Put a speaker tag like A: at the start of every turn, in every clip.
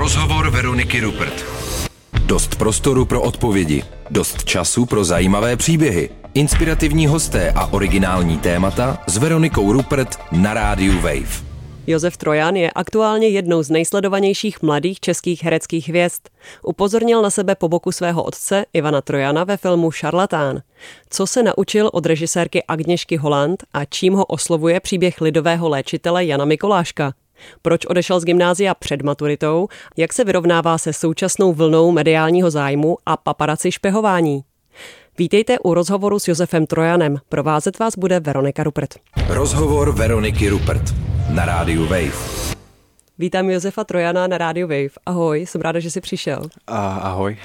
A: Rozhovor Veroniky Rupert. Dost prostoru pro odpovědi, dost času pro zajímavé příběhy, inspirativní hosté a originální témata s Veronikou Rupert na rádiu Wave.
B: Josef Trojan je aktuálně jednou z nejsledovanějších mladých českých hereckých hvězd. Upozornil na sebe po boku svého otce Ivana Trojana ve filmu Šarlatán. Co se naučil od režisérky Agněšky Holland a čím ho oslovuje příběh lidového léčitele Jana Mikoláška? Proč odešel z gymnázia před maturitou? Jak se vyrovnává se současnou vlnou mediálního zájmu a paparaci špehování? Vítejte u rozhovoru s Josefem Trojanem. Provázet vás bude Veronika Rupert.
A: Rozhovor Veroniky Rupert na rádiu Wave.
B: Vítám Josefa Trojana na rádiu Wave. Ahoj, jsem ráda, že jsi přišel.
C: A, ahoj.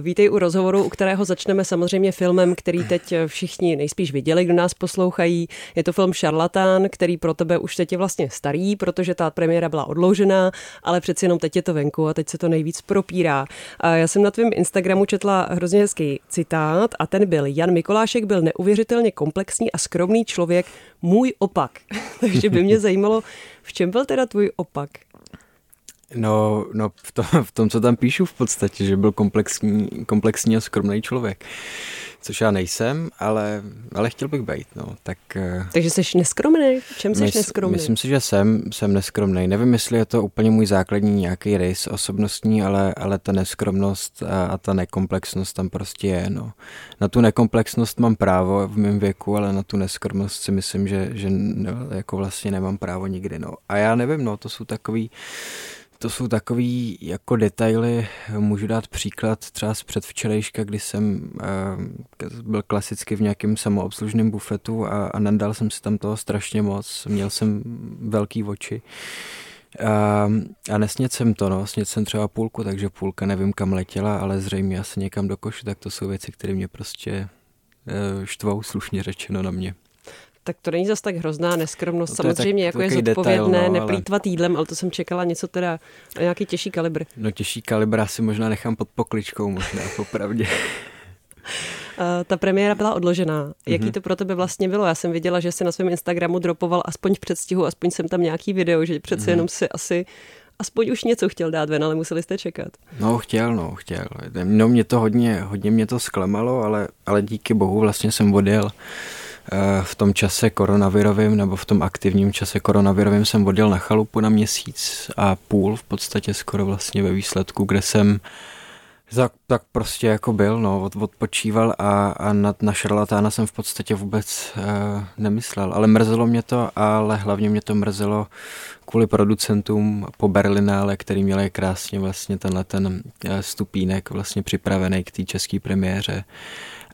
B: Vítej u rozhovoru, u kterého začneme samozřejmě filmem, který teď všichni nejspíš viděli, kdo nás poslouchají. Je to film Šarlatán, který pro tebe už teď je vlastně starý, protože ta premiéra byla odloužená, ale přeci jenom teď je to venku a teď se to nejvíc propírá. A já jsem na tvém Instagramu četla hrozně hezký citát a ten byl Jan Mikolášek byl neuvěřitelně komplexní a skromný člověk, můj opak. Takže by mě zajímalo, v čem byl teda tvůj opak?
C: No, no v, tom, v tom, co tam píšu v podstatě, že byl komplexní, komplexní a skromný člověk. Což já nejsem, ale, ale chtěl bych být, no. Tak,
B: eh, Takže jsi neskromný? V čem jsi mys, neskromný?
C: Myslím si, že jsem, jsem neskromný. Nevím, jestli je to úplně můj základní nějaký rys osobnostní, ale, ale ta neskromnost a, a ta nekomplexnost tam prostě je, no. Na tu nekomplexnost mám právo v mém věku, ale na tu neskromnost si myslím, že, že ne, jako vlastně nemám právo nikdy, no. A já nevím, no, to jsou takový to jsou takový jako detaily, můžu dát příklad třeba z předvčerejška, kdy jsem uh, byl klasicky v nějakém samoobslužném bufetu a, a nandal jsem si tam toho strašně moc, měl jsem velký oči. A, a nesnět jsem to, no, snět jsem třeba půlku, takže půlka nevím kam letěla, ale zřejmě asi někam do koše, tak to jsou věci, které mě prostě uh, štvou, slušně řečeno na mě.
B: Tak to není zas tak hrozná neskromnost. No Samozřejmě, tak, jako je zodpovědné detail, no, neplýtvat ale... jídlem, ale to jsem čekala něco teda, nějaký těžší kalibr.
C: No těžší kalibr asi možná nechám pod pokličkou, možná, popravdě.
B: ta premiéra byla odložená. Jaký mm-hmm. to pro tebe vlastně bylo? Já jsem viděla, že jsi na svém Instagramu dropoval aspoň v předstihu, aspoň jsem tam nějaký video, že přece mm-hmm. jenom si asi aspoň už něco chtěl dát ven, ale museli jste čekat.
C: No, chtěl, no, chtěl. No, mě to hodně, hodně mě to zklamalo, ale, ale díky bohu vlastně jsem odjel Eh, v tom čase koronavirovým nebo v tom aktivním čase koronavirovým jsem odjel na chalupu na měsíc a půl v podstatě skoro vlastně ve výsledku, kde jsem tak, tak prostě jako byl, no, od, odpočíval a, a na, na šarlatána jsem v podstatě vůbec uh, nemyslel, ale mrzelo mě to, ale hlavně mě to mrzelo kvůli producentům po Berlinále, který měli krásně vlastně tenhle ten uh, stupínek vlastně připravený k té české premiéře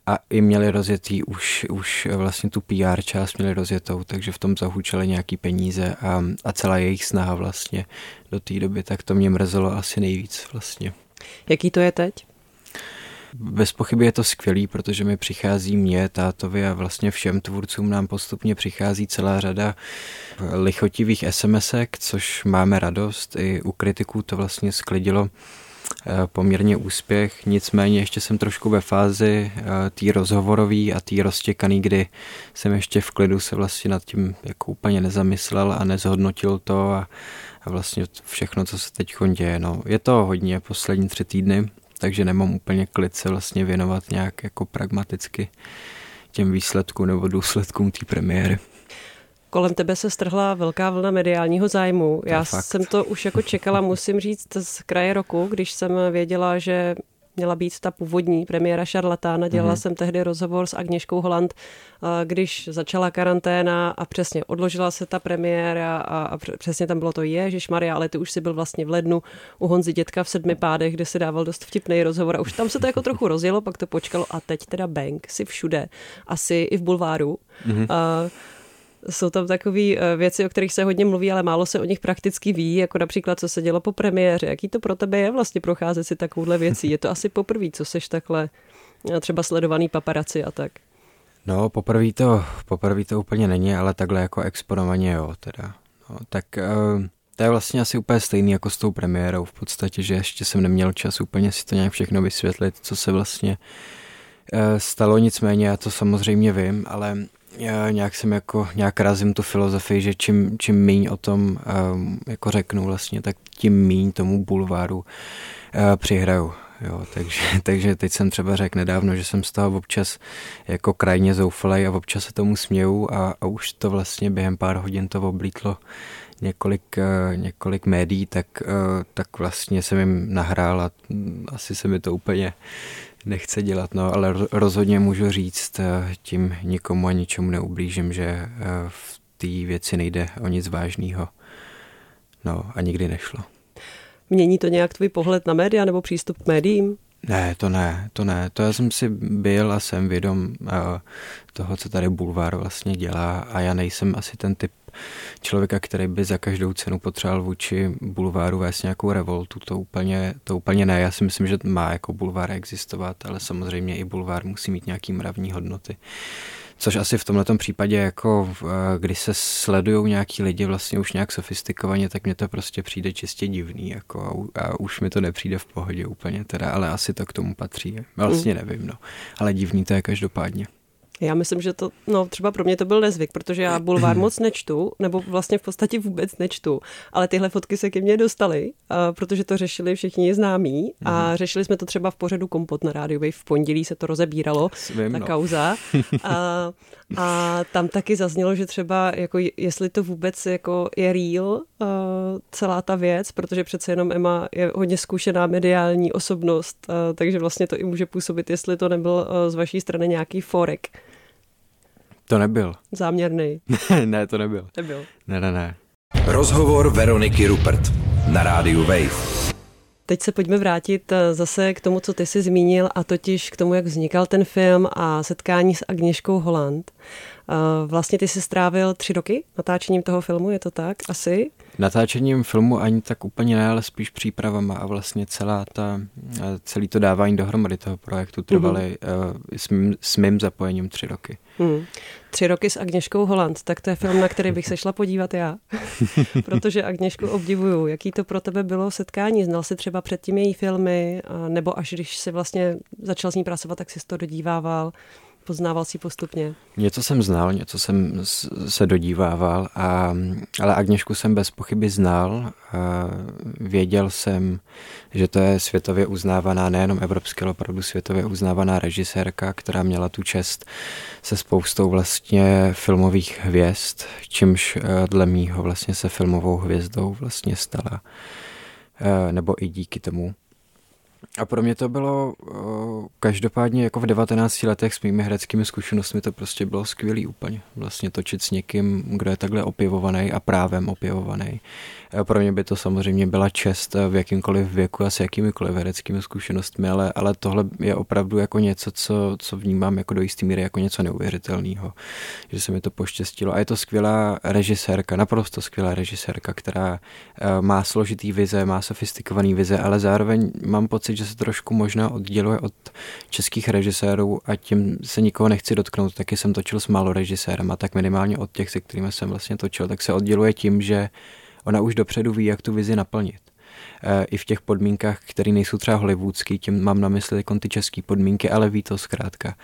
C: a i měli rozjetý už, už vlastně tu PR část měli rozjetou, takže v tom zahučeli nějaký peníze a, a celá jejich snaha vlastně do té doby, tak to mě mrzelo asi nejvíc vlastně.
B: Jaký to je teď?
C: Bez pochyby je to skvělý, protože mi přichází mě, tátovi a vlastně všem tvůrcům nám postupně přichází celá řada lichotivých SMSek, což máme radost. I u kritiků to vlastně sklidilo poměrně úspěch, nicméně ještě jsem trošku ve fázi eh, tý rozhovorový a tý roztěkaný, kdy jsem ještě v klidu se vlastně nad tím jako úplně nezamyslel a nezhodnotil to a, a vlastně všechno, co se teď děje. No, je to hodně poslední tři týdny, takže nemám úplně klid se vlastně věnovat nějak jako pragmaticky těm výsledkům nebo důsledkům té premiéry.
B: Kolem tebe se strhla velká vlna mediálního zájmu. To Já fakt. jsem to už jako čekala, musím říct, z kraje roku, když jsem věděla, že měla být ta původní premiéra šarlatána. Dělala mm-hmm. jsem tehdy rozhovor s Agněškou Holand, když začala karanténa a přesně odložila se ta premiéra a, a přesně tam bylo to Ježíš Maria, ale ty už si byl vlastně v lednu u Honzy Dětka v sedmi pádech, kde si dával dost vtipný rozhovor a už tam se to jako trochu rozjelo, pak to počkalo a teď teda bank, si všude, asi i v bulváru. Mm-hmm. A, jsou tam takové eh, věci, o kterých se hodně mluví, ale málo se o nich prakticky ví, jako například, co se dělo po premiéře. Jaký to pro tebe je vlastně procházet si takovouhle věcí? Je to asi poprvé, co seš takhle eh, třeba sledovaný paparaci a tak?
C: No, poprvé to, poprvé to úplně není, ale takhle jako exponovaně jo, teda. No, tak uh, to je vlastně asi úplně stejný jako s tou premiérou v podstatě, že ještě jsem neměl čas úplně si to nějak všechno vysvětlit, co se vlastně stalo, nicméně já to samozřejmě vím, ale já nějak jsem jako, nějak razím tu filozofii, že čím, čím míň o tom um, jako řeknu vlastně, tak tím míň tomu bulváru uh, přihraju. Jo, takže, takže teď jsem třeba řekl nedávno, že jsem z toho občas jako krajně zoufalý a občas se tomu směju a, a už to vlastně během pár hodin to oblítlo několik, uh, několik médií, tak, uh, tak vlastně jsem jim nahrál a asi se mi to úplně nechce dělat, no, ale rozhodně můžu říct, uh, tím nikomu a ničemu neublížím, že v té věci nejde o nic vážného. No a nikdy nešlo.
B: Mění to nějak tvůj pohled na média nebo přístup k médiím?
C: Ne, to ne, to ne. To já jsem si byl a jsem vědom uh, toho, co tady Bulvár vlastně dělá a já nejsem asi ten typ člověka, který by za každou cenu potřeboval vůči bulváru vést nějakou revoltu, to úplně, to úplně ne. Já si myslím, že má jako bulvár existovat, ale samozřejmě i bulvár musí mít nějaký mravní hodnoty. Což asi v tomhle případě, jako eh, když se sledují nějaký lidi vlastně už nějak sofistikovaně, tak mně to prostě přijde čistě divný, jako a, a už mi to nepřijde v pohodě úplně teda, ale asi to k tomu patří. Vlastně mm. nevím, no. Ale divný to je každopádně.
B: Já myslím, že to, no třeba pro mě to byl nezvyk, protože já bulvár moc nečtu, nebo vlastně v podstatě vůbec nečtu, ale tyhle fotky se ke mně dostaly, protože to řešili všichni známí a mhm. řešili jsme to třeba v pořadu Kompot na rádiu, v pondělí se to rozebíralo, Svím, ta no. kauza. A, a tam taky zaznělo, že třeba jako jestli to vůbec jako je real uh, celá ta věc, protože přece jenom Emma je hodně zkušená mediální osobnost, uh, takže vlastně to i může působit, jestli to nebyl uh, z vaší strany nějaký forek.
C: To nebyl.
B: Záměrný.
C: ne, to nebyl.
B: Nebyl.
C: Ne, ne, ne.
A: Rozhovor Veroniky Rupert na rádiu Wave.
B: Teď se pojďme vrátit eh, zase k tomu, co ty jsi zmínil, a totiž k tomu, jak vznikal ten film a setkání s Agněškou Holland. Vlastně ty jsi strávil tři roky natáčením toho filmu, je to tak? Asi?
C: Natáčením filmu ani tak úplně ne, ale spíš přípravama a vlastně celá ta, eh, celý to dávání dohromady toho projektu trvaly mm-hmm. s, mým, s mým zapojením tři roky.
B: Mm. Tři roky s Agněškou Holland, tak to je film, na který bych se šla podívat já, protože Agněšku obdivuju. Jaký to pro tebe bylo setkání? Znal jsi třeba předtím její filmy, nebo až když jsi vlastně začal s ní pracovat, tak jsi to dodívával? Poznával si postupně?
C: Něco jsem znal, něco jsem se dodívával, a, ale Agněšku jsem bez pochyby znal. A věděl jsem, že to je světově uznávaná, nejenom evropská, ale opravdu světově uznávaná režisérka, která měla tu čest se spoustou vlastně filmových hvězd, čímž eh, dle mýho vlastně se filmovou hvězdou vlastně stala eh, nebo i díky tomu. A pro mě to bylo každopádně jako v 19 letech s mými hereckými zkušenostmi to prostě bylo skvělý úplně. Vlastně točit s někým, kdo je takhle opěvovaný a právem opěvovaný. Pro mě by to samozřejmě byla čest v jakýmkoliv věku a s jakýmikoliv hereckými zkušenostmi, ale, ale tohle je opravdu jako něco, co, co vnímám jako do jisté míry jako něco neuvěřitelného, že se mi to poštěstilo. A je to skvělá režisérka, naprosto skvělá režisérka, která uh, má složitý vize, má sofistikovaný vize, ale zároveň mám pocit, že se trošku možná odděluje od českých režisérů a tím se nikoho nechci dotknout. Taky jsem točil s málo režisérem a tak minimálně od těch, se kterými jsem vlastně točil, tak se odděluje tím, že ona už dopředu ví, jak tu vizi naplnit. E, I v těch podmínkách, které nejsou třeba hollywoodský, tím mám na mysli jako ty české podmínky, ale ví to zkrátka.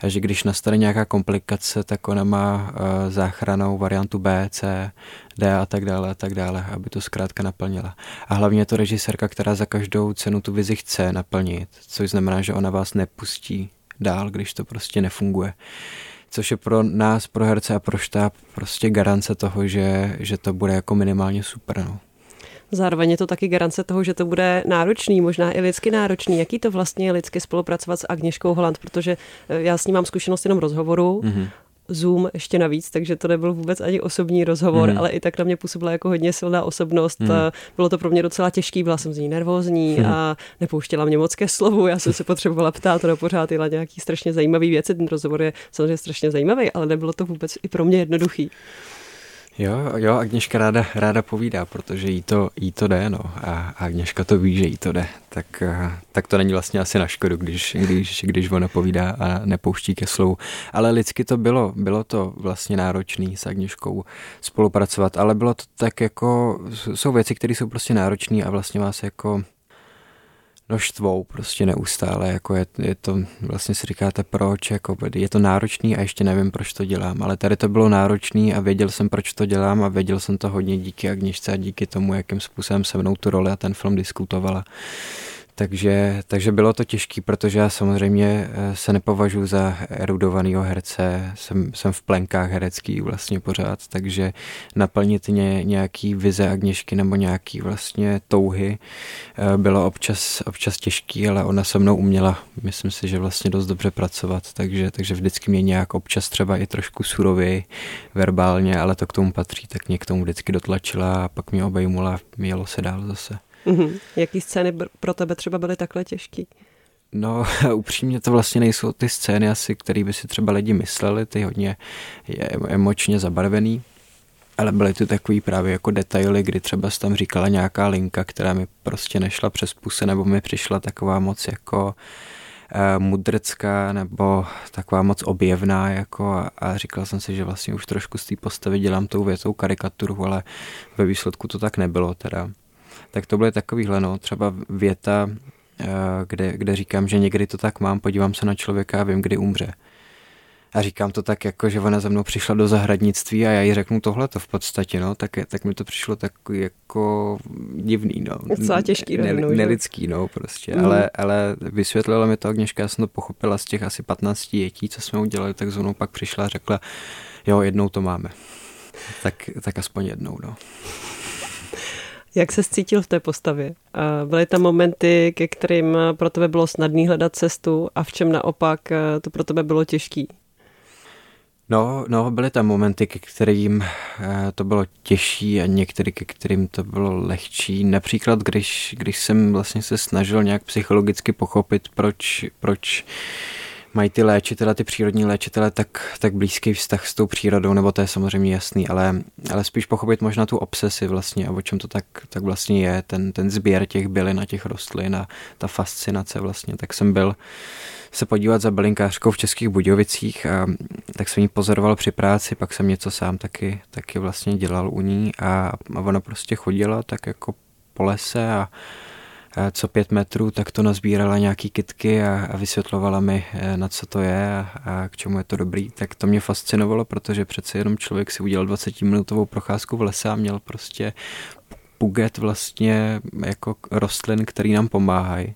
C: A že když nastane nějaká komplikace, tak ona má e, záchranou variantu B, C, D a tak dále a tak dále, aby to zkrátka naplnila. A hlavně je to režisérka, která za každou cenu tu vizi chce naplnit, což znamená, že ona vás nepustí dál, když to prostě nefunguje což je pro nás, pro herce a pro štáb prostě garance toho, že, že to bude jako minimálně super. No.
B: Zároveň je to taky garance toho, že to bude náročný, možná i lidsky náročný. Jaký to vlastně je lidsky spolupracovat s Agněškou Holand, protože eh, já s ní mám zkušenost jenom rozhovoru, mm-hmm. Zoom ještě navíc, takže to nebyl vůbec ani osobní rozhovor, mm. ale i tak na mě působila jako hodně silná osobnost. Mm. Bylo to pro mě docela těžký, byla jsem z ní nervózní mm. a nepouštěla mě moc ke slovu. Já jsem se potřebovala ptát, ona pořád jela nějaký strašně zajímavý věci. Ten rozhovor je samozřejmě strašně zajímavý, ale nebylo to vůbec i pro mě jednoduchý.
C: Jo, jo, Agněška ráda, ráda povídá, protože jí to, jí to jde, no. A Agněška to ví, že jí to jde. Tak, eh, tak to není vlastně asi na škodu, když, když, když ona povídá a nepouští ke slovu. Ale lidsky to bylo, bylo to vlastně náročné s Agněškou spolupracovat, ale bylo to tak jako, jsou věci, které jsou prostě náročné a vlastně vás jako no štvou prostě neustále, jako je, je to, vlastně si říkáte proč, jako je to náročný a ještě nevím, proč to dělám, ale tady to bylo náročný a věděl jsem, proč to dělám a věděl jsem to hodně díky Agnišce a díky tomu, jakým způsobem se mnou tu roli a ten film diskutovala. Takže, takže bylo to těžké, protože já samozřejmě eh, se nepovažuji za erudovaného herce, jsem, jsem v plenkách herecký vlastně pořád, takže naplnit ně, nějaký vize Agněšky nebo nějaký vlastně touhy eh, bylo občas, občas těžký, ale ona se mnou uměla, myslím si, že vlastně dost dobře pracovat, takže, takže vždycky mě nějak občas třeba i trošku surověji verbálně, ale to k tomu patří, tak mě k tomu vždycky dotlačila a pak mě obejmula, mělo se dál zase.
B: Mm-hmm. Jaký scény pro tebe třeba byly takhle těžké?
C: No, upřímně to vlastně nejsou ty scény asi, které by si třeba lidi mysleli, ty hodně emočně zabarvený, ale byly tu takový právě jako detaily, kdy třeba tam říkala nějaká linka, která mi prostě nešla přes puse, nebo mi přišla taková moc jako uh, mudrcká, nebo taková moc objevná, jako a, a říkal jsem si, že vlastně už trošku z té postavy dělám tou větou karikaturu, ale ve výsledku to tak nebylo teda tak to byly takovýhle, no, třeba věta, eh, kde, kde říkám, že někdy to tak mám, podívám se na člověka a vím, kdy umře. A říkám to tak, jako že ona za mnou přišla do zahradnictví a já jí řeknu tohle to v podstatě, no, tak, tak mi to přišlo tak jako divný, no.
B: Docela těžký.
C: Ne, ne, nelidský, no, prostě, mm. ale, ale vysvětlila mi to Agněška, já jsem to pochopila z těch asi 15 dětí, co jsme udělali, tak zónou pak přišla a řekla, jo, jednou to máme. Tak, tak aspoň jednou, no.
B: Jak se cítil v té postavě? Byly tam momenty, ke kterým pro tebe bylo snadný hledat cestu a v čem naopak eh, to pro tebe bylo těžký?
C: No, no, byly tam momenty, ke kterým eh, to bylo těžší a některé, ke kterým to bylo lehčí. Například, když, když jsem vlastně se snažil nějak psychologicky pochopit, proč, proč mají ty léčitele, ty přírodní léčitele tak, tak blízký vztah s tou přírodou, nebo to je samozřejmě jasný, ale, ale spíš pochopit možná tu obsesi vlastně a o čem to tak, tak vlastně je, ten, ten sběr těch bylin a těch rostlin a ta fascinace vlastně, tak jsem byl se podívat za bylinkářkou v Českých Budějovicích a tak jsem ji pozoroval při práci, pak jsem něco sám taky, taky vlastně dělal u ní a, a ona prostě chodila tak jako po lese a co pět metrů, tak to nazbírala nějaký kitky a, a vysvětlovala mi, eh, na co to je a, a k čemu je to dobrý. Tak to mě fascinovalo, protože přece jenom člověk si udělal 20-minutovou procházku v lese a měl prostě puget vlastně jako rostlin, který nám pomáhají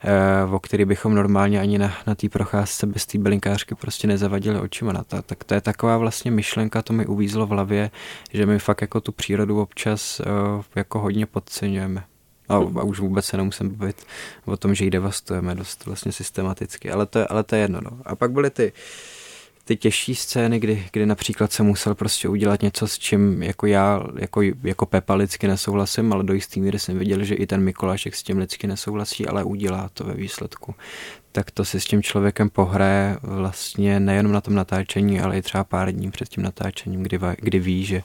C: eh, o který bychom normálně ani na, na té procházce bez té bylinkářky prostě nezavadili očima na to. Tak to je taková vlastně myšlenka, to mi uvízlo v hlavě, že my fakt jako tu přírodu občas uh, jako hodně podceňujeme. A, a už vůbec se nemusím bavit o tom, že ji devastujeme dost vlastně systematicky, ale to, ale to je jedno. No. A pak byly ty, ty těžší scény, kdy, kdy například jsem musel prostě udělat něco, s čím jako já, jako, jako Pepa lidsky nesouhlasím, ale do jistý míry jsem viděl, že i ten Mikolášek s tím lidsky nesouhlasí, ale udělá to ve výsledku tak to si s tím člověkem pohraje vlastně nejenom na tom natáčení, ale i třeba pár dní před tím natáčením, kdy, kdy ví, že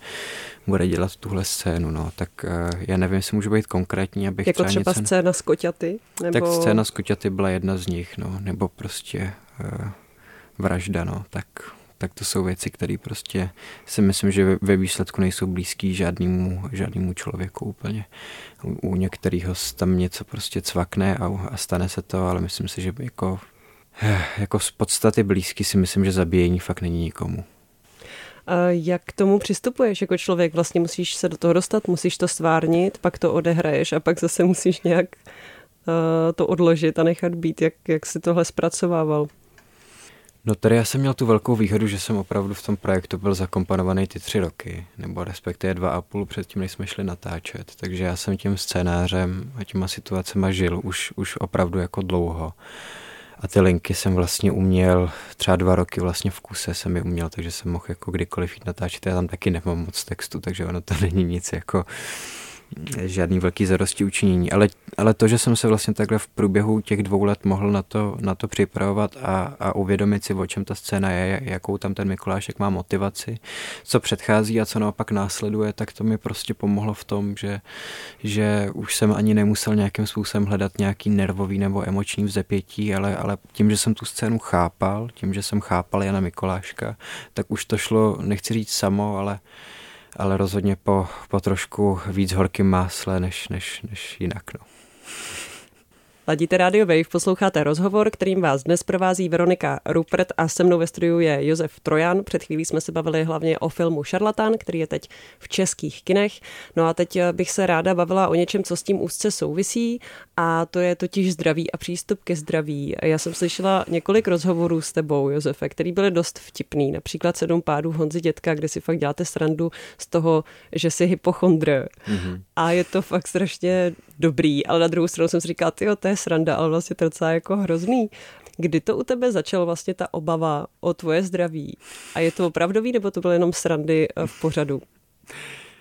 C: bude dělat tuhle scénu. No. Tak uh, já nevím, jestli můžu být konkrétní, abych
B: Jako
C: třeba,
B: třeba něco... scéna s koťaty?
C: Nebo... Tak scéna s koťaty byla jedna z nich, no. nebo prostě uh, vražda, no. tak tak to jsou věci, které prostě si myslím, že ve výsledku nejsou blízký žádnému, žádnému člověku úplně. U, u některého tam něco prostě cvakne a, a stane se to, ale myslím si, že jako, jako z podstaty blízký si myslím, že zabíjení fakt není nikomu.
B: Jak k tomu přistupuješ jako člověk? Vlastně musíš se do toho dostat, musíš to stvárnit, pak to odehraješ a pak zase musíš nějak uh, to odložit a nechat být. Jak, jak si tohle zpracovával?
C: No tady já jsem měl tu velkou výhodu, že jsem opravdu v tom projektu byl zakomponovaný ty tři roky, nebo respektive dva a půl předtím, než jsme šli natáčet. Takže já jsem tím scénářem a těma situacema žil už, už opravdu jako dlouho. A ty linky jsem vlastně uměl, třeba dva roky vlastně v kuse jsem je uměl, takže jsem mohl jako kdykoliv jít natáčet. Já tam taky nemám moc textu, takže ono to není nic jako žádný velký zarosti učinění. Ale, ale to, že jsem se vlastně takhle v průběhu těch dvou let mohl na to, na to připravovat a, a uvědomit si, o čem ta scéna je, jakou tam ten Mikulášek má motivaci, co předchází a co naopak následuje, tak to mi prostě pomohlo v tom, že, že už jsem ani nemusel nějakým způsobem hledat nějaký nervový nebo emoční vzepětí, ale, ale tím, že jsem tu scénu chápal, tím, že jsem chápal Jana Mikuláška, tak už to šlo, nechci říct samo, ale ale rozhodně po, po trošku víc horkým másle než, než, než jinak. No.
B: Ladíte Radio Wave, posloucháte rozhovor, kterým vás dnes provází Veronika Rupert a se mnou ve studiu je Josef Trojan. Před chvílí jsme se bavili hlavně o filmu Šarlatán, který je teď v českých kinech. No a teď bych se ráda bavila o něčem, co s tím úzce souvisí a to je totiž zdraví a přístup ke zdraví. Já jsem slyšela několik rozhovorů s tebou, Josefe, který byly dost vtipný. Například sedm pádů Honzi Dětka, kde si fakt děláte srandu z toho, že jsi hypochondr. Mm-hmm. A je to fakt strašně dobrý, ale na druhou stranu jsem si říkala, jo, to je sranda, ale vlastně to je docela jako hrozný. Kdy to u tebe začalo vlastně ta obava o tvoje zdraví? A je to opravdový, nebo to byly jenom srandy eh, v pořadu?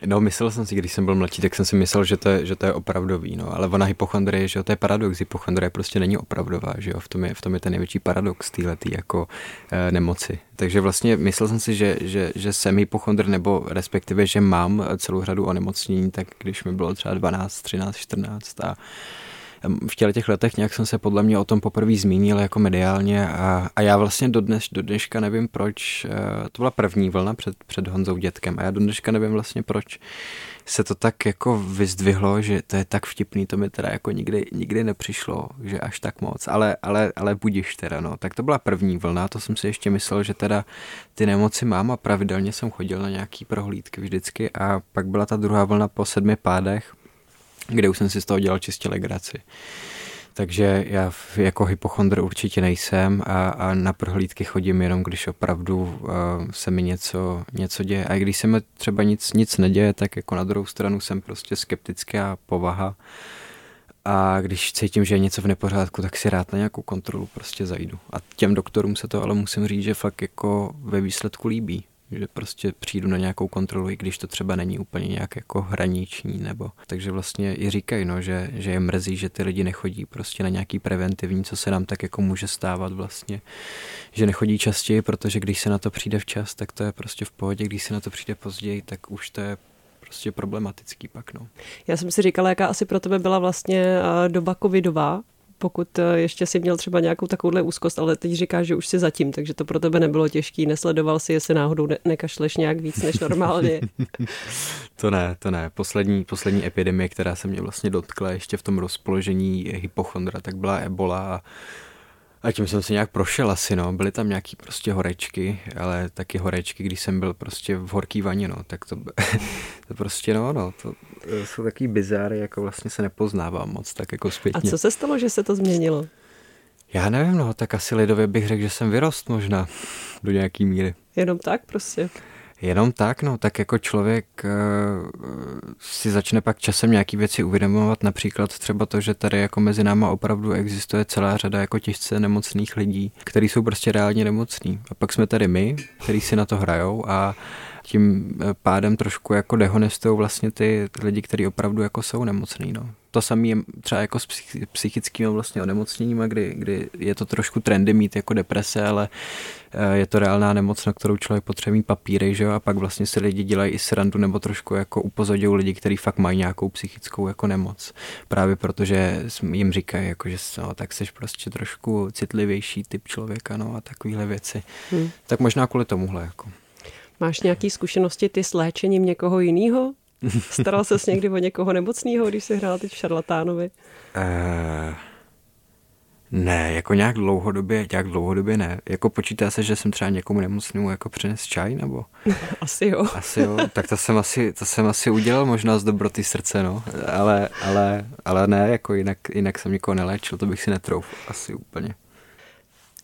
C: No, myslel jsem si, když jsem byl mladší, tak jsem si myslel, že to je, že to je opravdový, no. Ale ona hypochondrie, že jo, to je paradox. Hypochondrie prostě není opravdová, že jo. V tom je, v tom je ten největší paradox téhletý jako e, nemoci. Takže vlastně myslel jsem si, že, že, že jsem hypochondr, nebo respektive, že mám celou řadu onemocnění, tak když mi bylo třeba 12, 13, 14 a v těle těch letech nějak jsem se podle mě o tom poprvé zmínil jako mediálně a, a já vlastně do, dnes, do dneška nevím proč, eh, to byla první vlna před, před Honzou dětkem a já do dneška nevím vlastně proč se to tak jako vyzdvihlo, že to je tak vtipný, to mi teda jako nikdy, nikdy nepřišlo, že až tak moc, ale, ale, ale budiš teda, no. Tak to byla první vlna, to jsem si ještě myslel, že teda ty nemoci mám a pravidelně jsem chodil na nějaký prohlídky vždycky a pak byla ta druhá vlna po sedmi pádech, kde už jsem si z toho dělal čistě legraci. Takže já jako hypochondr určitě nejsem a, a na prohlídky chodím jenom, když opravdu uh, se mi něco, něco děje. A i když se mi třeba nic, nic neděje, tak jako na druhou stranu jsem prostě skeptická povaha. A když cítím, že je něco v nepořádku, tak si rád na nějakou kontrolu prostě zajdu. A těm doktorům se to ale musím říct, že fakt jako ve výsledku líbí že prostě přijdu na nějakou kontrolu, i když to třeba není úplně nějak jako hraniční, nebo takže vlastně i říkají, no, že, že je mrzí, že ty lidi nechodí prostě na nějaký preventivní, co se nám tak jako může stávat vlastně, že nechodí častěji, protože když se na to přijde včas, tak to je prostě v pohodě, když se na to přijde později, tak už to je prostě problematický pak, no.
B: Já jsem si říkala, jaká asi pro tebe byla vlastně eh, doba covidová, pokud eh, ještě si měl třeba nějakou takovouhle úzkost, ale teď říkáš, že už si zatím, takže to pro tebe nebylo těžký, nesledoval si, jestli náhodou ne- nekašleš nějak víc než normálně.
C: to ne, to ne. Poslední, poslední epidemie, která se mě vlastně dotkla ještě v tom rozpoložení hypochondra, tak byla ebola a a tím jsem si nějak prošel asi, no. Byly tam nějaký prostě horečky, ale taky horečky, když jsem byl prostě v horký vaně, no. Tak to, to prostě, no, no. To, to jsou takový bizáry, jako vlastně se nepoznávám moc, tak jako zpětně.
B: A co se stalo, že se to změnilo?
C: Já nevím, no, tak asi lidově bych řekl, že jsem vyrost možná do nějaký míry.
B: Jenom tak prostě?
C: Jenom tak, no, tak jako člověk uh, si začne pak časem nějaký věci uvědomovat, například třeba to, že tady jako mezi náma opravdu existuje celá řada jako těžce nemocných lidí, kteří jsou prostě reálně nemocní. A pak jsme tady my, kteří si na to hrajou a tím eh, pádem trošku jako dehonestují vlastně ty lidi, kteří opravdu jako jsou nemocní. No. To samé je třeba jako s psychickými vlastně onemocněními, kdy, kdy je to trošku trendy mít jako deprese, ale eh, je to reálná nemoc, na kterou člověk potřebuje papíry, že jo? a pak vlastně si lidi dělají i srandu nebo trošku jako upozodují lidi, kteří fakt mají nějakou psychickou jako nemoc. Právě protože jim říkají, jako, že no, tak jsi prostě trošku citlivější typ člověka no, a takovéhle věci. Hmm. Tak možná kvůli tomuhle. Jako.
B: Máš nějaké zkušenosti ty s léčením někoho jiného? Staral ses někdy o někoho nemocného, když jsi hrál teď v šarlatánovi? Uh,
C: ne, jako nějak dlouhodobě, nějak dlouhodobě ne. Jako počítá se, že jsem třeba někomu nemocnému jako přines čaj, nebo?
B: Asi jo.
C: Asi jo, tak to jsem asi, to jsem asi udělal možná z dobroty srdce, no. Ale, ale, ale ne, jako jinak, jinak jsem nikoho neléčil, to bych si netrouf asi úplně.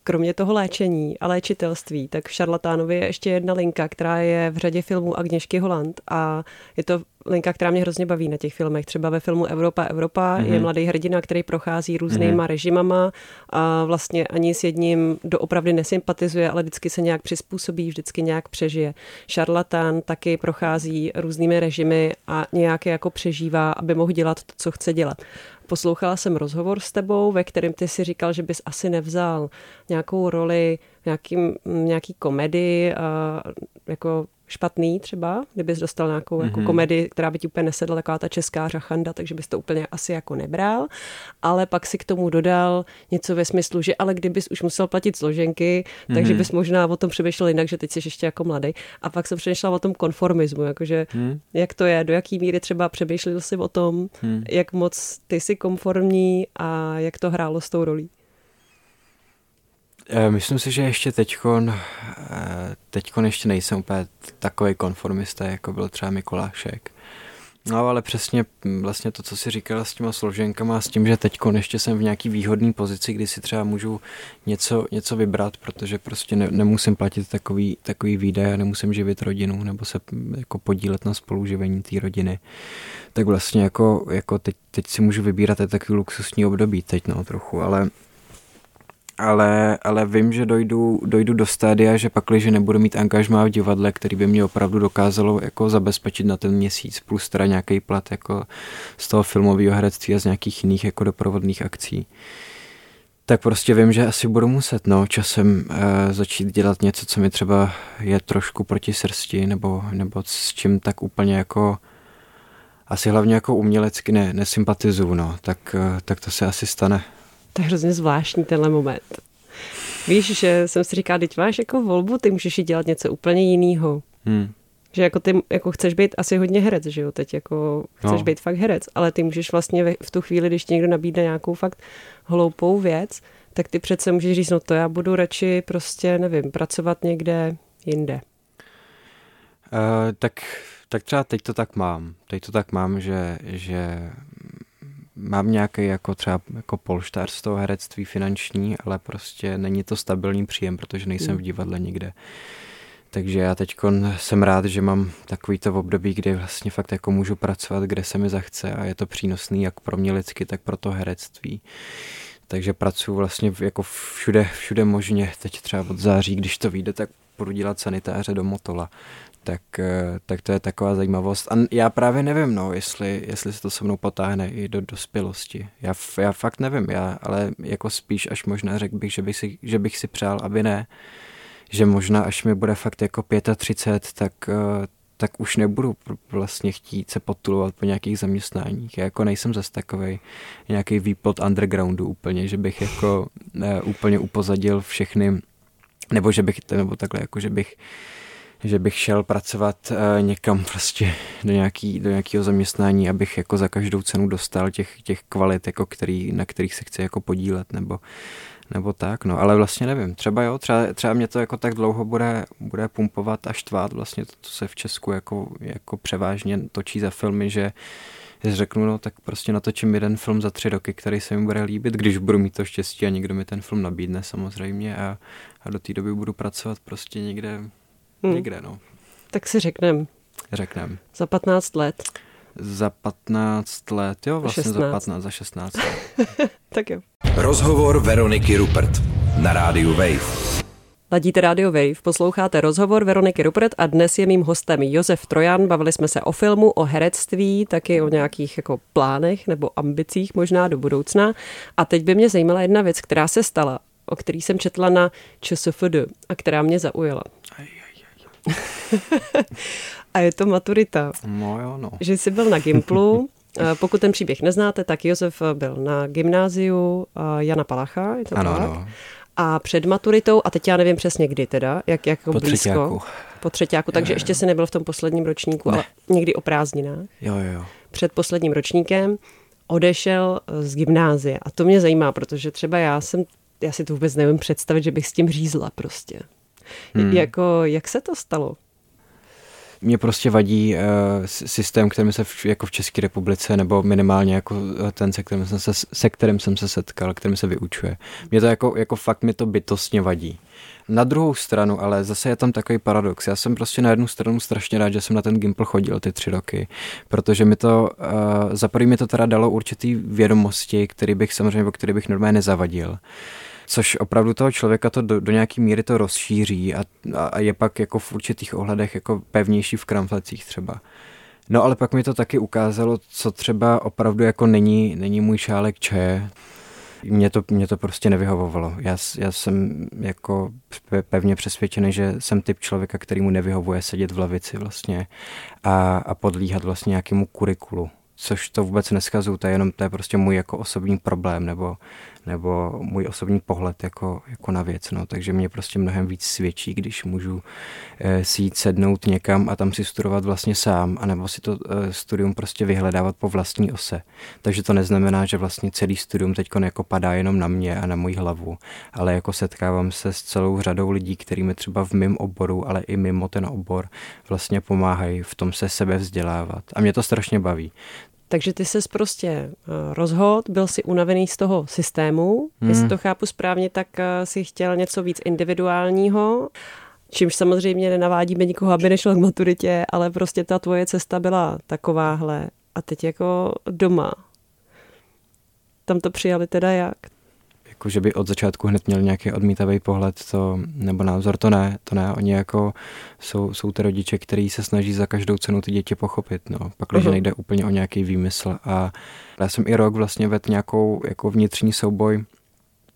B: Kromě toho léčení a léčitelství, tak v Šarlatánovi je ještě jedna linka, která je v řadě filmů Agněšky Holand a je to linka, která mě hrozně baví na těch filmech. Třeba ve filmu Evropa, Evropa mm-hmm. je mhm. mladý hrdina, který prochází různýma mm-hmm. režimama a vlastně ani s jedním doopravdy nesympatizuje, ale vždycky se nějak přizpůsobí, vždycky nějak přežije. Šarlatán taky prochází různými režimy a nějak jako přežívá, aby mohl dělat to, co chce dělat. Poslouchala jsem rozhovor s tebou, ve kterém ty si říkal, že bys asi nevzal nějakou roli nějaký, nějaký komedii, jako špatný třeba, kdybys dostal nějakou mm-hmm. jako mhm. komedii, která by ti úplně nesedla, taková ta česká řachanda, takže bys to úplně asi jako nebral, ale pak si k tomu dodal něco ve smyslu, že ale kdybys už musel platit složenky, mm-hmm. takže mhm. bys možná o tom přemýšlel jinak, že teď jsi ještě jako mladý. A pak jsem přemýšlela o tom konformismu, jakože mm. jak to je, do jaký míry třeba přemýšlel jsi o tom, mm. jak moc ty jsi konformní a jak to hrálo s tou rolí.
C: Eh, myslím si, že ještě teďkon, eh, teďkon ještě nejsem úplně takový konformista, jako byl třeba Mikulášek. No ale přesně vlastně to, co si říkala s těma složenkama, s tím, že teď ještě jsem v nějaký výhodné pozici, kdy si třeba můžu něco, něco vybrat, protože prostě ne, nemusím platit takový, takový výdaj a nemusím živit rodinu nebo se jako podílet na spoluživení té rodiny. Tak vlastně jako, jako teď, teď si můžu vybírat je takový luxusní období teď no trochu, ale ale, ale vím, že dojdu, dojdu do stádia, že pak, že nebudu mít angažmá v divadle, který by mě opravdu dokázalo jako zabezpečit na ten měsíc, plus teda nějaký plat jako z toho filmového herectví a z nějakých jiných jako doprovodných akcí. Tak prostě vím, že asi budu muset no, časem e, začít dělat něco, co mi třeba je trošku proti srsti, nebo, nebo s čím tak úplně jako asi hlavně jako umělecky ne, nesympatizuju, no, tak, e, tak to se asi stane.
B: To je hrozně zvláštní tenhle moment. Víš, že jsem si říkala, teď máš jako volbu, ty můžeš i dělat něco úplně jiného. Hmm. Že jako ty jako chceš být asi hodně herec, že jo, teď jako chceš no. být fakt herec, ale ty můžeš vlastně v tu chvíli, když ti někdo nabídne nějakou fakt hloupou věc, tak ty přece můžeš říct, no to já budu radši prostě, nevím, pracovat někde jinde.
C: Uh, tak, tak třeba teď to tak mám. Teď to tak mám, že, že mám nějaký jako třeba jako polštář z toho herectví finanční, ale prostě není to stabilní příjem, protože nejsem v hmm. divadle nikde. Takže já teď jsem rád, že mám takový to období, kdy vlastně fakt jako můžu pracovat, kde se mi zachce a je to přínosný jak pro mě lidsky, tak pro to herectví. Takže pracuji vlastně jako všude, všude možně. Teď třeba od září, když to vyjde, tak budu dělat sanitáře do Motola tak, eh, tak to je taková zajímavost. A já právě nevím, no, jestli, jestli se to se mnou potáhne i do dospělosti. Já, já fakt nevím, já, ale jako spíš až možná řekl bych, že bych, si, že bych si přál, aby ne. Že možná až mi bude fakt jako 35, tak, eh, tak už nebudu vlastně chtít se potulovat po nějakých zaměstnáních. Já jako nejsem zase takový nějaký výplot undergroundu úplně, že bych jako ne, eh, úplně upozadil všechny, nebo že bych, nebo takhle, jako že bych že bych šel pracovat uh, někam prostě do, nějaký, do nějakého zaměstnání, abych jako za každou cenu dostal těch, těch kvalit, jako který, na kterých se chci jako podílet, nebo, nebo tak, no, ale vlastně nevím, třeba jo, třeba, třeba mě to jako tak dlouho bude, bude pumpovat a štvát vlastně to, co se v Česku jako, jako převážně točí za filmy, že že řeknu, no tak prostě natočím jeden film za tři roky, který se mi bude líbit, když budu mít to štěstí a někdo mi ten film nabídne samozřejmě a, a do té doby budu pracovat prostě někde Hmm. Někde, no.
B: Tak si řeknem.
C: Řeknem.
B: Za 15 let.
C: Za 15 let, jo, vlastně 16. za 15, za 16 let.
B: tak jo.
A: Rozhovor Veroniky Rupert na rádiu Wave.
B: Ladíte Radio Wave, posloucháte rozhovor Veroniky Rupert a dnes je mým hostem Josef Trojan. Bavili jsme se o filmu, o herectví, taky o nějakých jako plánech nebo ambicích možná do budoucna. A teď by mě zajímala jedna věc, která se stala, o který jsem četla na ČSFD a která mě zaujala. A je to maturita.
C: No jo, no.
B: Že jsi byl na Gimplu, pokud ten příběh neznáte, tak Josef byl na gymnáziu Jana Palacha, je to ano, tak? No. A před maturitou, a teď já nevím přesně kdy teda, jak, jak po blízko. Třetíku. Po třetíku, takže jo, jo. ještě si nebyl v tom posledním ročníku, ne. ale někdy o prázdninách.
C: Jo, jo.
B: Před posledním ročníkem odešel z gymnázie. A to mě zajímá, protože třeba já jsem, já si to vůbec nevím představit, že bych s tím řízla prostě. Hmm. Jako, jak se to stalo?
C: Mě prostě vadí uh, systém, kterým se v, jako v České republice, nebo minimálně jako eh, ten, se kterým jsem se, se kterým jsem se setkal, kterým se vyučuje. Mě to jako, jako fakt mi to bytostně vadí. Na druhou stranu, ale zase je tam takový paradox. Já jsem prostě na jednu stranu strašně rád, že jsem na ten Gimple chodil ty tři roky, protože mi to, uh, za prvý mi to teda dalo určitý vědomosti, který bych samozřejmě, o který bych normálně nezavadil což opravdu toho člověka to do, do nějaký míry to rozšíří a, a je pak jako v určitých ohledech jako pevnější v kramflecích třeba. No ale pak mi to taky ukázalo, co třeba opravdu jako není, není můj šálek čaje. Mě to, mě to prostě nevyhovovalo. Já, já jsem jako pevně přesvědčený, že jsem typ člověka, který mu nevyhovuje sedět v lavici vlastně a, a podlíhat vlastně nějakému kurikulu což to vůbec neskazuju, to je jenom to je prostě můj jako osobní problém nebo, nebo můj osobní pohled jako, jako na věc. No. Takže mě prostě mnohem víc svědčí, když můžu e, si jít sednout někam a tam si studovat vlastně sám, anebo si to e, studium prostě vyhledávat po vlastní ose. Takže to neznamená, že vlastně celý studium teď jako padá jenom na mě a na moji hlavu, ale jako setkávám se s celou řadou lidí, kterými třeba v mém oboru, ale i mimo ten obor vlastně pomáhají v tom se sebe vzdělávat. A mě to strašně baví.
B: Takže ty ses prostě eh, rozhod, byl si unavený z toho systému, hmm. jestli to chápu správně, tak eh, si chtěl něco víc individuálního, čímž samozřejmě nenavádíme nikoho, aby nešel k maturitě, ale prostě ta tvoje cesta byla takováhle a teď jako doma. Tam to přijali teda jak?
C: Jako že by od začátku hned měl nějaký odmítavý pohled to, nebo názor, to ne, to ne. Oni jako jsou, jsou ty rodiče, kteří se snaží za každou cenu ty děti pochopit, no. Pak, když uh-huh. nejde úplně o nějaký výmysl a já jsem i rok vlastně vedl nějakou jako vnitřní souboj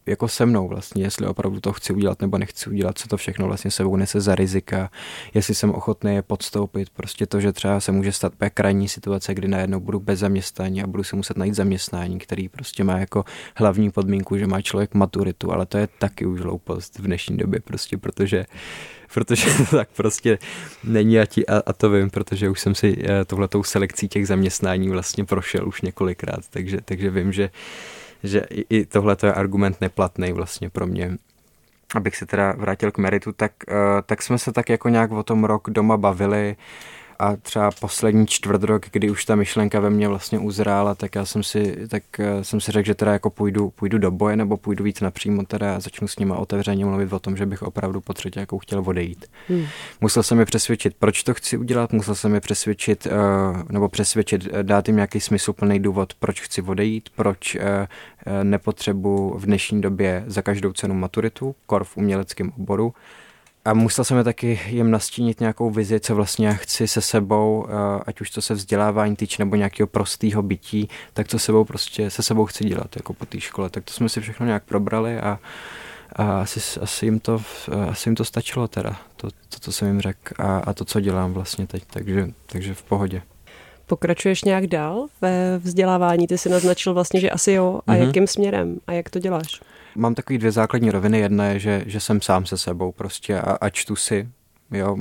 C: jako se mnou vlastně, jestli opravdu to chci udělat nebo nechci udělat, co to všechno vlastně sebou nese za rizika, jestli jsem ochotný je podstoupit, prostě to, že třeba se může stát úplně krajní situace, kdy najednou budu bez zaměstnání a budu si muset najít zaměstnání, který prostě má jako hlavní podmínku, že má člověk maturitu, ale to je taky už hloupost v dnešní době prostě, protože protože to tak prostě není a, ti, a, a to vím, protože už jsem si eh, tohletou selekcí těch zaměstnání vlastně prošel už několikrát, takže, takže vím, že že i, i tohle je argument neplatný vlastně pro mě. Abych se teda vrátil k meritu, tak, uh, tak jsme se tak jako nějak o tom rok doma bavili a třeba poslední čtvrt rok, kdy už ta myšlenka ve mně vlastně uzrála, tak já jsem si, tak uh, jsem si řekl, že teda jako půjdu, půjdu do boje nebo půjdu víc napřímo teda a začnu s nima otevřeně mluvit o tom, že bych opravdu po třetí jako chtěl odejít. Hmm. Musel jsem je přesvědčit, proč to chci udělat, musel jsem je přesvědčit, uh, nebo přesvědčit, dát jim nějaký smysluplný důvod, proč chci odejít, proč nepotřebuji v dnešní době za každou cenu maturitu, kor v uměleckém oboru. A musel jsem je taky jim nastínit nějakou vizi, co vlastně já chci se sebou, eh, ať už to se vzdělávání týče nebo nějakého prostého bytí, tak co sebou prostě se sebou chci dělat jako po té škole. Tak to jsme si všechno nějak probrali a, a asi, asi, jim to, eh, asi jim to stačilo teda, to, to co jsem jim řekl a, a to, co dělám vlastně teď, takže, takže v pohodě.
B: Pokračuješ nějak dál ve vzdělávání? Ty jsi naznačil vlastně, že asi jo. A mm-hmm. jakým směrem? A jak to děláš?
C: Mám takový dvě základní roviny. Jedna je, že, že jsem sám se sebou prostě a, a čtu si. Jo,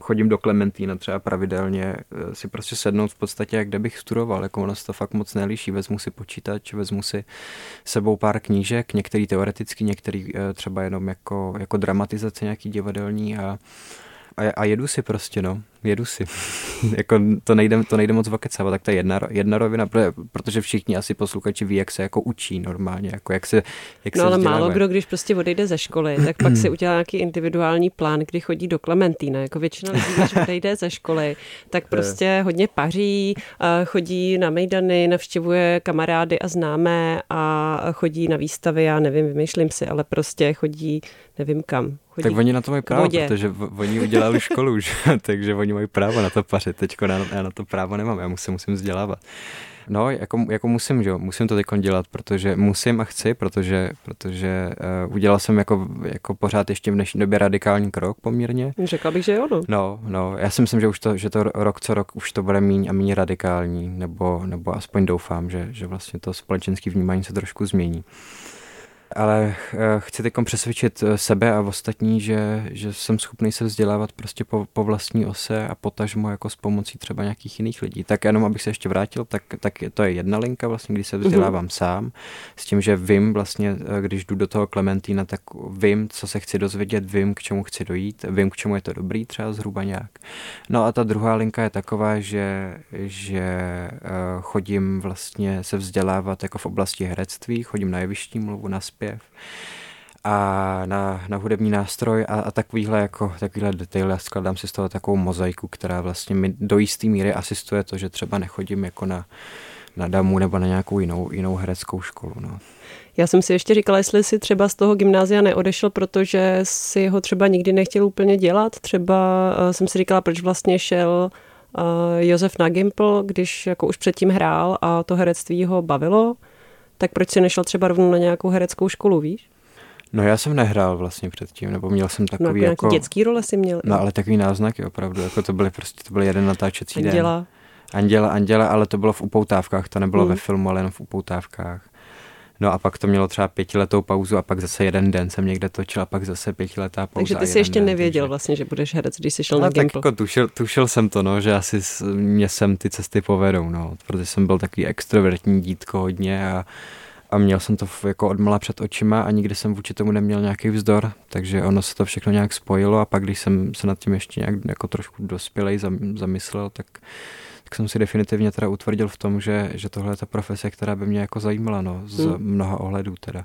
C: chodím do Klementína třeba pravidelně eh, si prostě sednout v podstatě, jak kde bych studoval, jako ono se to fakt moc nelíší. Vezmu si počítač, vezmu si sebou pár knížek, některý teoreticky, některý eh, třeba jenom jako, jako dramatizace nějaký divadelní a, a, a jedu si prostě, no jedu si. jako to nejde, to nejde moc vakecávat, tak to je jedna, jedna rovina, protože všichni asi posluchači ví, jak se jako učí normálně, jako jak se jak
B: No
C: se
B: ale málo kdo, když prostě odejde ze školy, tak pak si udělá nějaký individuální plán, kdy chodí do Klementína. Jako většina lidí, když odejde ze školy, tak prostě hodně paří, chodí na mejdany, navštěvuje kamarády a známé a chodí na výstavy, já nevím, vymýšlím si, ale prostě chodí nevím kam. Chodí
C: tak oni na to mají právo, protože oni udělali školu už, takže oni mají právo na to pařit. Teď já na to právo nemám, já musím, musím vzdělávat. No, jako, jako musím, že jo, musím to teď dělat, protože musím a chci, protože, protože uh, udělal jsem jako, jako pořád ještě v dnešní době radikální krok poměrně.
B: Řekla bych, že jo, no.
C: No, no, já si myslím, že už to, že to rok co rok už to bude míň a méně radikální, nebo, nebo aspoň doufám, že, že vlastně to společenské vnímání se trošku změní ale eh, chci teď přesvědčit eh, sebe a ostatní, že, že jsem schopný se vzdělávat prostě po, po vlastní ose a potažmo jako s pomocí třeba nějakých jiných lidí. Tak jenom abych se ještě vrátil, tak, tak to je jedna linka vlastně, kdy se vzdělávám mm-hmm. sám, s tím, že vím vlastně, eh, když jdu do toho Klementína, tak vím, co se chci dozvědět, vím, k čemu chci dojít, vím, k čemu je to dobrý třeba zhruba nějak. No a ta druhá linka je taková, že, že chodím vlastně se vzdělávat jako v oblasti herectví, chodím na jevištní mluvu, na zpěv a na, na hudební nástroj a, a takovýhle, jako, takovýhle detaily a skladám si z toho takovou mozaiku, která vlastně mi do jisté míry asistuje to, že třeba nechodím jako na, na damu nebo na nějakou jinou, jinou hereckou školu. No.
B: Já jsem si ještě říkala, jestli si třeba z toho gymnázia neodešel, protože si ho třeba nikdy nechtěl úplně dělat. Třeba uh, jsem si říkala, proč vlastně šel uh, Josef na Gimple, když jako už předtím hrál a to herectví ho bavilo tak proč si nešel třeba rovnou na nějakou hereckou školu, víš?
C: No já jsem nehrál vlastně předtím, nebo měl jsem no, takový no, jako...
B: dětský role si měl.
C: No ale takový náznaky opravdu, jako to byly prostě, to byl jeden natáčecí
B: Anděla.
C: den. Anděla. Anděla, ale to bylo v upoutávkách, to nebylo hmm. ve filmu, ale jenom v upoutávkách. No a pak to mělo třeba pětiletou pauzu a pak zase jeden den jsem někde točil a pak zase pětiletá pauza.
B: Takže ty jsi ještě den, nevěděl takže... vlastně, že budeš herec, když jsi šel no, na
C: tak jako tušil, tušil, jsem to, no, že asi mě sem ty cesty povedou, no, protože jsem byl takový extrovertní dítko hodně a a měl jsem to jako odmala před očima a nikdy jsem vůči tomu neměl nějaký vzdor, takže ono se to všechno nějak spojilo a pak když jsem se nad tím ještě nějak jako trošku dospělej zamyslel, tak tak jsem si definitivně teda utvrdil v tom, že, že tohle je ta profese, která by mě jako zajímala, no, z hmm. mnoha ohledů teda.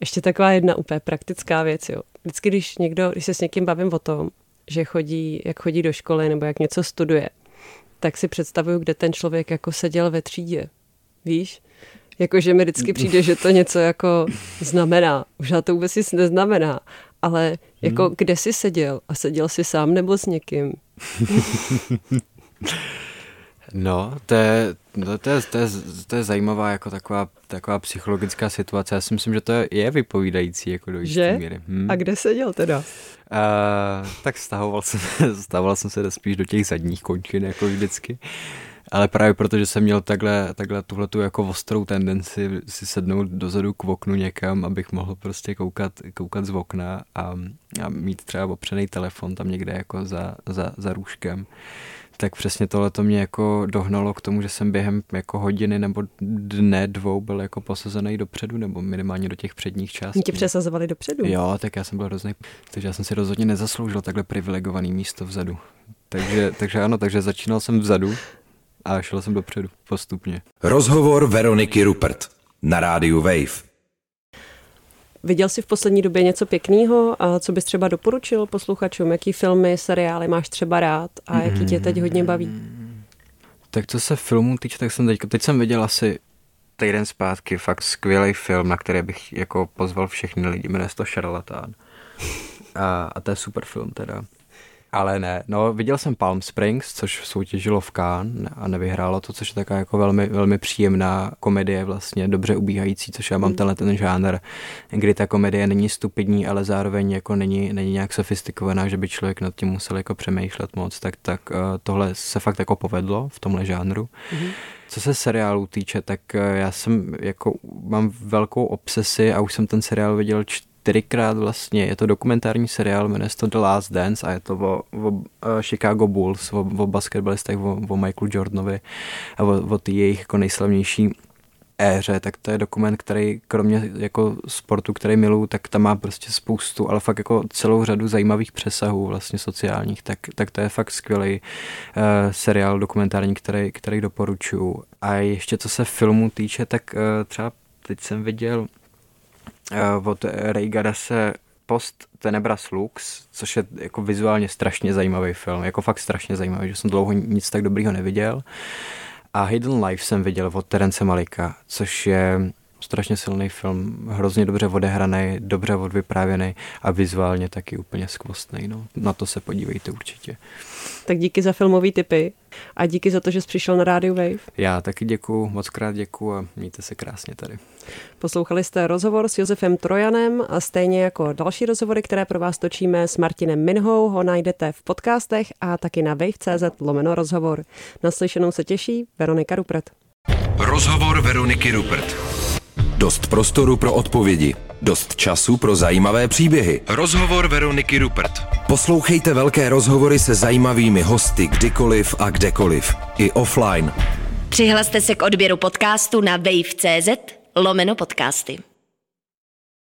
B: Ještě taková jedna úplně praktická věc, jo. Vždycky, když někdo, když se s někým bavím o tom, že chodí, jak chodí do školy nebo jak něco studuje, tak si představuju, kde ten člověk jako seděl ve třídě. Víš? Jakože mi vždycky přijde, že to něco jako znamená. Už to vůbec nic neznamená. Ale jako hmm. kde jsi seděl? A seděl jsi sám nebo s někým?
C: No, to je, no, to, je, to, je, to je zajímavá jako taková, taková psychologická situace. Já si myslím, že to je, je vypovídající jako do
B: jisté míry. Hm. A kde seděl teda?
C: Uh, tak stahoval jsem, stahoval jsem se spíš do těch zadních končin, jako vždycky. Ale právě protože jsem měl takhle, takhle tuhle tu jako ostrou tendenci si sednout dozadu k oknu někam, abych mohl prostě koukat, koukat z okna a, a mít třeba opřený telefon tam někde jako za, za, za růžkem tak přesně tohle to mě jako dohnalo k tomu, že jsem během jako hodiny nebo dne, dvou byl jako posazený dopředu, nebo minimálně do těch předních částí.
B: Tě přesazovali dopředu?
C: Jo, tak já jsem byl hrozný, takže já jsem si rozhodně nezasloužil takhle privilegovaný místo vzadu. Takže, takže ano, takže začínal jsem vzadu a šel jsem dopředu postupně.
A: Rozhovor Veroniky Rupert na rádiu Wave.
B: Viděl jsi v poslední době něco pěkného a co bys třeba doporučil posluchačům? Jaký filmy, seriály máš třeba rád a jaký tě teď hodně baví?
C: Tak co se filmů týče, tak jsem teď, teď jsem viděl asi týden zpátky fakt skvělý film, na který bych jako pozval všechny lidi, jmenuje se to Šarlatán. A, a to je super film teda. Ale ne, no viděl jsem Palm Springs, což soutěžilo v Cannes a nevyhrálo to, což je taková jako velmi, velmi příjemná komedie vlastně, dobře ubíhající, což já mám mm. tenhle ten žánr, kdy ta komedie není stupidní, ale zároveň jako není, není nějak sofistikovaná, že by člověk nad tím musel jako přemýšlet moc, tak, tak uh, tohle se fakt jako povedlo v tomhle žánru. Mm. Co se seriálu týče, tak uh, já jsem jako, mám velkou obsesi a už jsem ten seriál viděl čtyřikrát vlastně. Je to dokumentární seriál, jmenuje se to The Last Dance a je to o, o uh, Chicago Bulls, o, o basketbalistech, o, o Michaelu Jordanovi a o, o ty jejich jako nejslavnější éře, tak to je dokument, který kromě jako sportu, který miluju, tak tam má prostě spoustu, ale fakt jako celou řadu zajímavých přesahů vlastně sociálních, tak, tak to je fakt skvělý uh, seriál dokumentární, který, který doporučuju. A ještě co se filmu týče, tak uh, třeba teď jsem viděl od Ray se Post Tenebras Lux, což je jako vizuálně strašně zajímavý film, jako fakt strašně zajímavý, že jsem dlouho nic tak dobrýho neviděl. A Hidden Life jsem viděl od Terence Malika, což je strašně silný film, hrozně dobře odehraný, dobře odvyprávěný a vizuálně taky úplně skvostný. No. Na to se podívejte určitě.
B: Tak díky za filmový tipy a díky za to, že jsi přišel na Radio Wave.
C: Já taky děkuju, moc krát děkuju a mějte se krásně tady.
B: Poslouchali jste rozhovor s Josefem Trojanem a stejně jako další rozhovory, které pro vás točíme s Martinem Minhou, ho najdete v podcastech a taky na wave.cz lomeno rozhovor. Naslyšenou se těší Veronika Rupert.
A: Rozhovor Veroniky Rupert. Dost prostoru pro odpovědi. Dost času pro zajímavé příběhy. Rozhovor Veroniky Rupert. Poslouchejte velké rozhovory se zajímavými hosty kdykoliv a kdekoliv. I offline.
D: Přihlaste se k odběru podcastu na wave.cz lomeno podcasty.